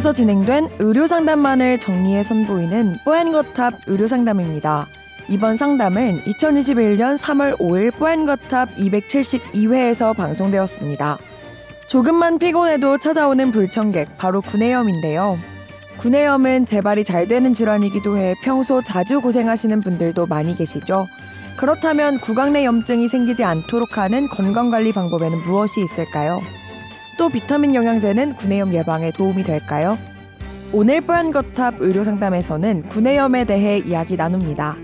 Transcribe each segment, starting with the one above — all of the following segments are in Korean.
뽀얀거탑에서 진행된 의료상담만을 정리해 선보이는 뽀얀거탑 의료상담입니다. 이번 상담은 2021년 3월 5일 뽀얀거탑 272회에서 방송되었습니다. 조금만 피곤해도 찾아오는 불청객, 바로 구내염인데요. 구내염은 재발이 잘 되는 질환이기도 해 평소 자주 고생하시는 분들도 많이 계시죠. 그렇다면 구강 내 염증이 생기지 않도록 하는 건강관리 방법에는 무엇이 있을까요? 또 비타민 영양제는 구내염 예방에 도움이 될까요? 오늘 뽀얀거탑 의료상담에서는 구내염에 대해 이야기 나눕니다.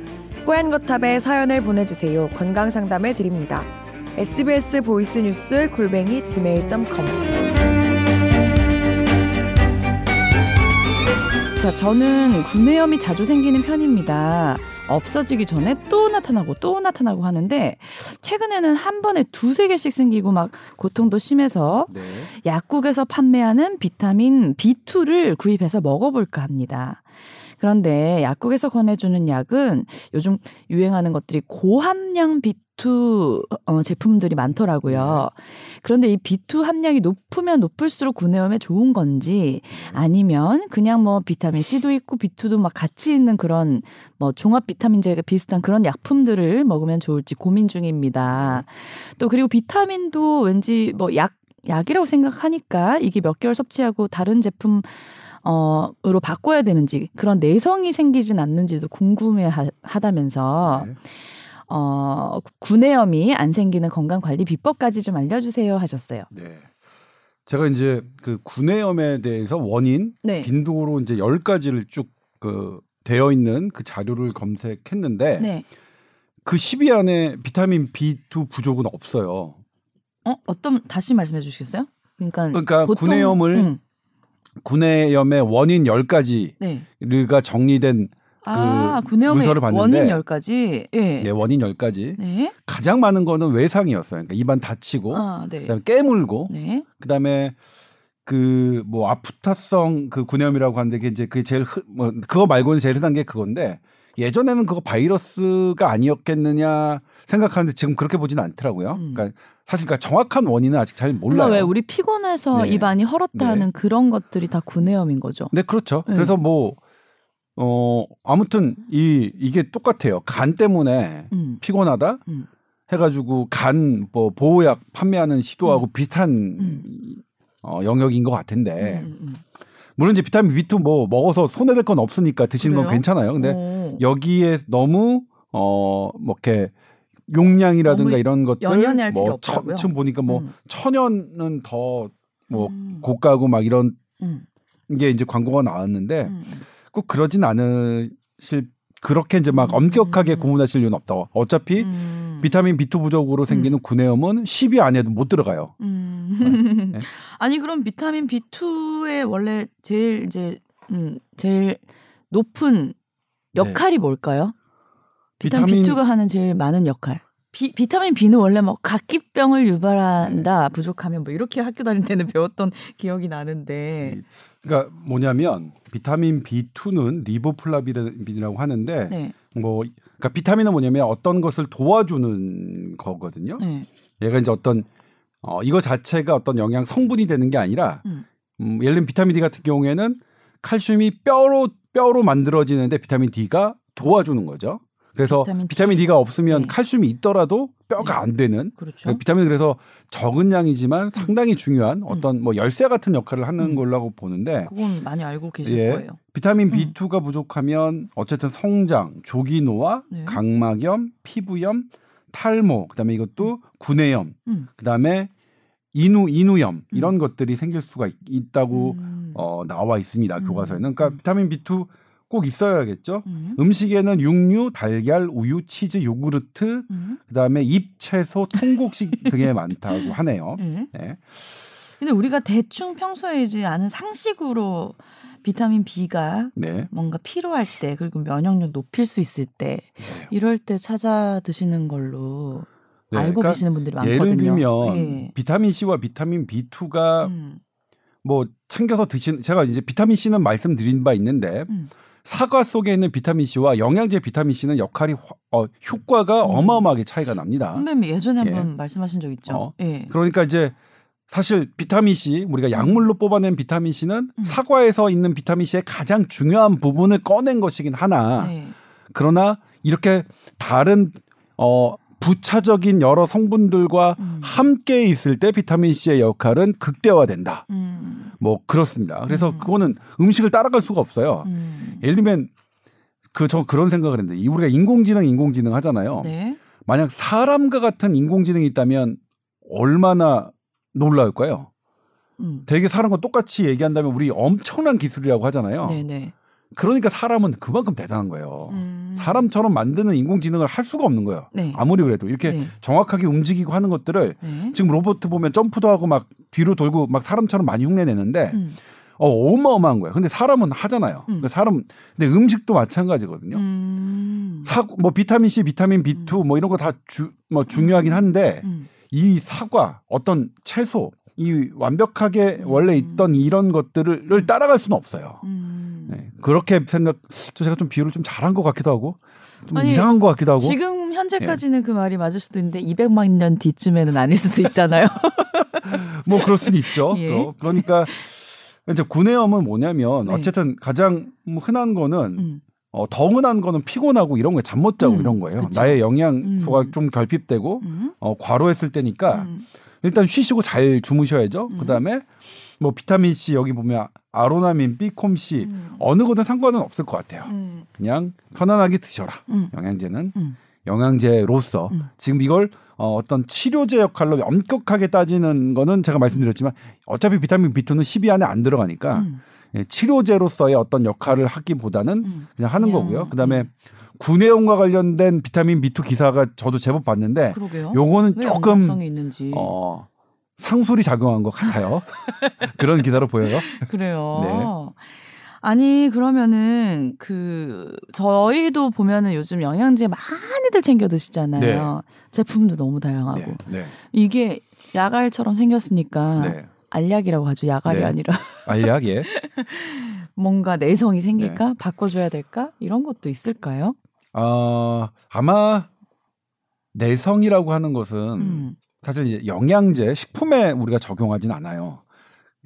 뽀얀거탑에 사연을 보내주세요. 건강상담을 드립니다. sbs 보이스뉴스 골뱅이 gmail.com 자, 저는 구내염이 자주 생기는 편입니다. 없어지기 전에 또 나타나고 또 나타나고 하는데 최근에는 한 번에 두세 개씩 생기고 막 고통도 심해서 네. 약국에서 판매하는 비타민 B2를 구입해서 먹어볼까 합니다. 그런데 약국에서 권해주는 약은 요즘 유행하는 것들이 고함량 B2 어, 제품들이 많더라고요. 그런데 이 B2 함량이 높으면 높을수록 구내염에 좋은 건지 아니면 그냥 뭐 비타민 C도 있고 B2도 막 같이 있는 그런 뭐 종합 비타민제가 비슷한 그런 약품들을 먹으면 좋을지 고민 중입니다. 또 그리고 비타민도 왠지 뭐약 약이라고 생각하니까 이게 몇 개월 섭취하고 다른 제품 어 으로 바꿔야 되는지 그런 내성이 생기진 않는지도 궁금해 하 다면서 네. 어 구내염이 안 생기는 건강 관리 비법까지 좀 알려주세요 하셨어요. 네. 제가 이제 그 구내염에 대해서 원인 네. 빈도로 이제 열 가지를 쭉 그 되어 있는 그 자료를 검색했는데 네. 그 10위 안에 비타민 B2 부족은 없어요. 어 어떤 다시 말씀해 주시겠어요? 그러니까 그러니까 보통- 구내염을 음, 구내염의 원인 10가지가 네. 정리된 아그 구내염의 문서를 봤는데 원인 열 가지. 예. 네, 원인 10가지. 네. 가장 많은 거는 외상이었어요. 그러니까 입안 다치고 아 네. 그다음에 깨물고 네. 그다음에 그 뭐 아프타성 그 구내염이라고 하는데 그게 이제 그게 제일 흔, 뭐 그거 말고는 제일 흔한 게 그건데 예전에는 그거 바이러스가 아니었겠느냐 생각하는데 지금 그렇게 보지는 않더라고요. 음. 그러니까 사실 그러니까 정확한 원인은 아직 잘 몰라요. 그러니까 왜 우리 피곤해서 네. 입안이 헐었다 네. 그런 것들이 다 구내염인 거죠. 네, 그렇죠. 네. 그래서 뭐 어, 아무튼 이 이게 똑같아요. 간 때문에 음. 피곤하다 음. 해가지고 간 뭐 보호약 판매하는 시도하고 비슷한 음. 어, 영역인 것 같은데 음, 음, 물론 이제 비타민 B2 뭐 먹어서 손해될 건 없으니까 드시는 건 그래요? 괜찮아요. 음. 근데 오. 여기에 너무 어 뭐 이렇게 용량이라든가 이런 것들 뭐? 천, 지금 보니까 뭐 음. 천연은 더뭐 음. 고가고 막 이런 음. 게 이제 광고가 나왔는데 음. 꼭 그러진 않으실 그렇게 이제 막 음. 엄격하게 구분하실 이유는 없다. 어차피 음. 비타민 B2 부족으로 생기는 구내염은 10위 안에도 못 들어가요. 음. 네. 아니 그럼 비타민 B2의 원래 제일 이제 음, 제일 높은 역할이 뭘까요? 비타민, 네. 비타민- B2가 하는 제일 많은 역할. 비, 비타민 B는 원래 뭐 각기병을 유발한다 부족하면 뭐 이렇게 학교 다닐 때는 배웠던 기억이 나는데 그러니까 뭐냐면 비타민 B2는 리보플라빈이라고 하는데 네, 뭐 그러니까 비타민은 뭐냐면 어떤 것을 도와주는 거거든요. 네, 얘가 이제 어떤 어 이거 자체가 어떤 영양 성분이 되는 게 아니라 음. 음, 예를 들면 비타민 D 같은 경우에는 칼슘이 뼈로 뼈로 만들어지는데 비타민 D가 도와주는 거죠. 그래서 비타민 비타민, D. D가 없으면 네. 칼슘이 있더라도 뼈가 네. 안 되는 그렇죠. 비타민 그래서 적은 양이지만 상당히 중요한 어떤 뭐 열쇠 같은 역할을 하는 음. 걸로 보는데 그건 많이 알고 계실 예. 거예요. 비타민 음. B2가 부족하면 어쨌든 성장, 조기 노화, 네. 각막염, 피부염, 탈모, 그다음에 이것도 구내염, 음. 그다음에 인후 인후염 이런 것들이 생길 수가 있, 다고 음. 어, 나와 있습니다 음. 교과서에는. 그러니까 음. 비타민 B2 꼭 있어야겠죠. 음. 음식에는 육류, 달걀, 우유, 치즈, 요구르트, 음. 그다음에 잎, 채소, 통곡식 등에 많다고 하네요. 음. 네. 근데 우리가 대충 평소에 이제 아는 상식으로 비타민 B가 네. 뭔가 필요할 때 그리고 면역력 높일 수 있을 때 이럴 때 찾아 드시는 걸로 네, 알고 그러니까 계시는 분들이 많거든요. 예를 들면 예. 비타민 C와 비타민 B2가 음, 뭐 챙겨서 드시는 제가 이제 비타민 C는 말씀드린 바 있는데 음. 사과 속에 있는 비타민 C와 영양제 비타민 C는 역할이 화- 어, 효과가 음. 어마어마하게 차이가 납니다. 선배님 예전에 예. 한번 말씀하신 적 있죠. 어. 예. 그러니까 이제 사실 비타민 C 우리가 약물로 뽑아낸 비타민 C는 음. 사과에서 있는 비타민 C의 가장 중요한 부분을 꺼낸 것이긴 하나 네. 그러나 이렇게 다른 어 부차적인 여러 성분들과 음. 함께 있을 때 비타민 C의 역할은 극대화된다. 음. 뭐 그렇습니다. 그래서 음. 그거는 음식을 따라갈 수가 없어요. 음. 예를 들면 그 저 그런 생각을 했는데 이 우리가 인공지능 인공지능 하잖아요. 네. 만약 사람과 같은 인공지능이 있다면 얼마나 놀라울까요? 음. 되게 사람과 똑같이 얘기한다면 우리 엄청난 기술이라고 하잖아요. 네네. 그러니까 사람은 그만큼 대단한 거예요. 음. 사람처럼 만드는 인공지능을 할 수가 없는 거예요. 네. 아무리 그래도 이렇게 네. 정확하게 움직이고 하는 것들을 네. 지금 로봇 보면 점프도 하고 막 뒤로 돌고 막 사람처럼 많이 흉내내는데 음. 어, 어마어마한 거예요. 근데 사람은 하잖아요. 음. 그 사람 근데 음식도 마찬가지거든요. 음. 사, 뭐 비타민 C, 비타민 B2 뭐 이런 거 다 주, 뭐 중요하긴 한데 음. 이 사과, 어떤 채소, 이 완벽하게 원래 음. 있던 이런 것들을 따라갈 수는 없어요. 음. 네. 그렇게 생각, 저 제가 좀 비유를 좀 잘한 것 같기도 하고 좀 아니, 이상한 것 같기도 하고. 지금 현재까지는 예. 그 말이 맞을 수도 있는데 200만 년 뒤쯤에는 아닐 수도 있잖아요. 뭐 그럴 수는 있죠. 예. 또. 그러니까 이제 구내염은 뭐냐면 네. 어쨌든 가장 흔한 거는 음. 어, 더 흔한 거는 피곤하고 이런 거에 잠 못 자고 음, 이런 거예요. 그쵸. 나의 영양소가 음. 좀 결핍되고 음. 어, 과로했을 때니까 음. 일단 쉬시고 잘 주무셔야죠. 음. 그다음에 뭐 비타민 C 여기 보면 아로나민, B콤 C 음. 어느 거든 상관은 없을 것 같아요. 음. 그냥 편안하게 드셔라. 음. 영양제는 음. 영양제로서 음. 지금 이걸 어, 어떤 치료제 역할로 엄격하게 따지는 거는 제가 말씀드렸지만 어차피 비타민 B2는 10위 안에 안 들어가니까 음. 예, 치료제로서의 어떤 역할을 하기보다는 음. 그냥 하는 그냥, 거고요. 그다음에 음. 구내염과 관련된 비타민 B2 기사가 저도 제법 봤는데 그러게요. 요거는 왜 조금. 어, 상술이 작용한 것 같아요. 그런 기사로 보여요. 그래요. 네. 아니 그러면은 그 저희도 보면은 요즘 영양제 많이들 챙겨 드시잖아요. 제품도 너무 다양하고 네, 네, 이게 야갈처럼 생겼으니까 네. 알약이라고 하죠. 야갈이 네. 아니라 알약 예. 뭔가 내성이 생길까 네. 바꿔줘야 될까 이런 것도 있을까요? 어, 아마 내성이라고 하는 것은 음. 사실 영양제 식품에 우리가 적용하진 않아요.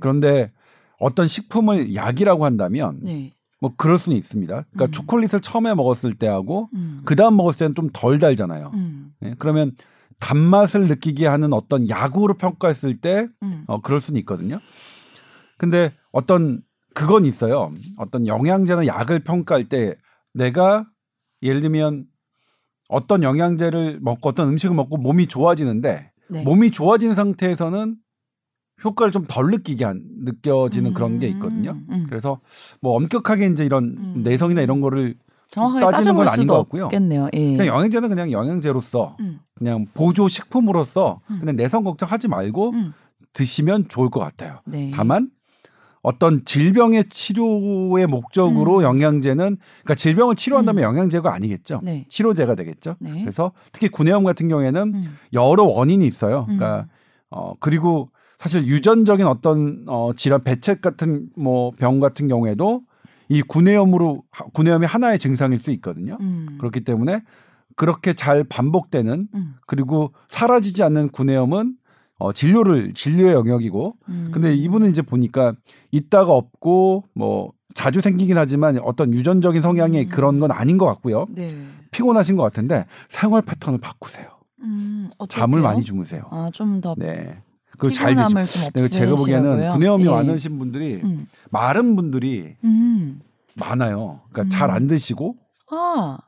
그런데 어떤 식품을 약이라고 한다면 네. 뭐 그럴 수는 있습니다. 그러니까 음. 초콜릿을 처음에 먹었을 때하고 음. 그 다음 먹었을 때는 좀 덜 달잖아요. 음. 예, 그러면 단맛을 느끼게 하는 어떤 약으로 평가했을 때 음. 어, 그럴 수는 있거든요. 근데 어떤 그건 있어요. 어떤 영양제나 약을 평가할 때 내가 예를 들면 어떤 영양제를 먹고 어떤 음식을 먹고 몸이 좋아지는데 네. 몸이 좋아진 상태에서는 효과를 좀 덜 느끼게 한, 느껴지는 그런 게 있거든요. 음. 음. 그래서 뭐 엄격하게 이제 이런 음. 내성이나 이런 거를 정확하게 따지는 건 아닌 것 같고요. 없겠네요. 예. 그냥 영양제는 그냥 영양제로서 음. 그냥 보조 식품으로서 음. 그냥 내성 걱정하지 말고 음. 드시면 좋을 것 같아요. 네. 다만 어떤 질병의 치료의 목적으로 음. 영양제는 그러니까 질병을 치료한다면 영양제가 아니겠죠. 네. 치료제가 되겠죠. 네. 그래서 특히 구내염 같은 경우에는 음. 여러 원인이 있어요. 음. 그러니까 어 그리고 사실 유전적인 어떤 어 질환 배책 같은 뭐 병 같은 경우에도 이 구내염으로 하- 구내염이 하나의 증상일 수 있거든요. 음. 그렇기 때문에 그렇게 잘 반복되는 음. 그리고 사라지지 않는 구내염은 어 진료를 진료의 영역이고 음. 근데 이분은 이제 보니까 있다가 없고 뭐 자주 생기긴 하지만 어떤 유전적인 성향의 음. 그런 건 아닌 것 같고요. 네. 피곤하신 것 같은데 생활 패턴을 바꾸세요. 음, 잠을? 많이 주무세요. 아, 좀 더 네. 그리고 잘 드시. 피곤함을 좀 네, 제가 보기에는? 구내염이 예. 많으신 분들이 음. 마른 분들이 음. 많아요. 그러니까 음. 잘안 드시고 아,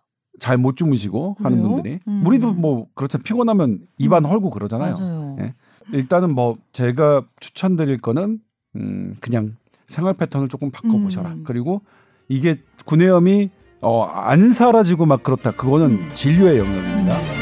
잘못 주무시고 하는? 분들이 음. 우리도 뭐 그렇죠 피곤하면 입안 음. 헐고 그러잖아요. 예. 일단은 뭐 제가 추천드릴 거는 음 그냥 생활 패턴을 조금 바꿔 보셔라. 음. 그리고 이게 구내염이 어 안 사라지고 막 그렇다. 그거는 음. 진료의 영역입니다. 음.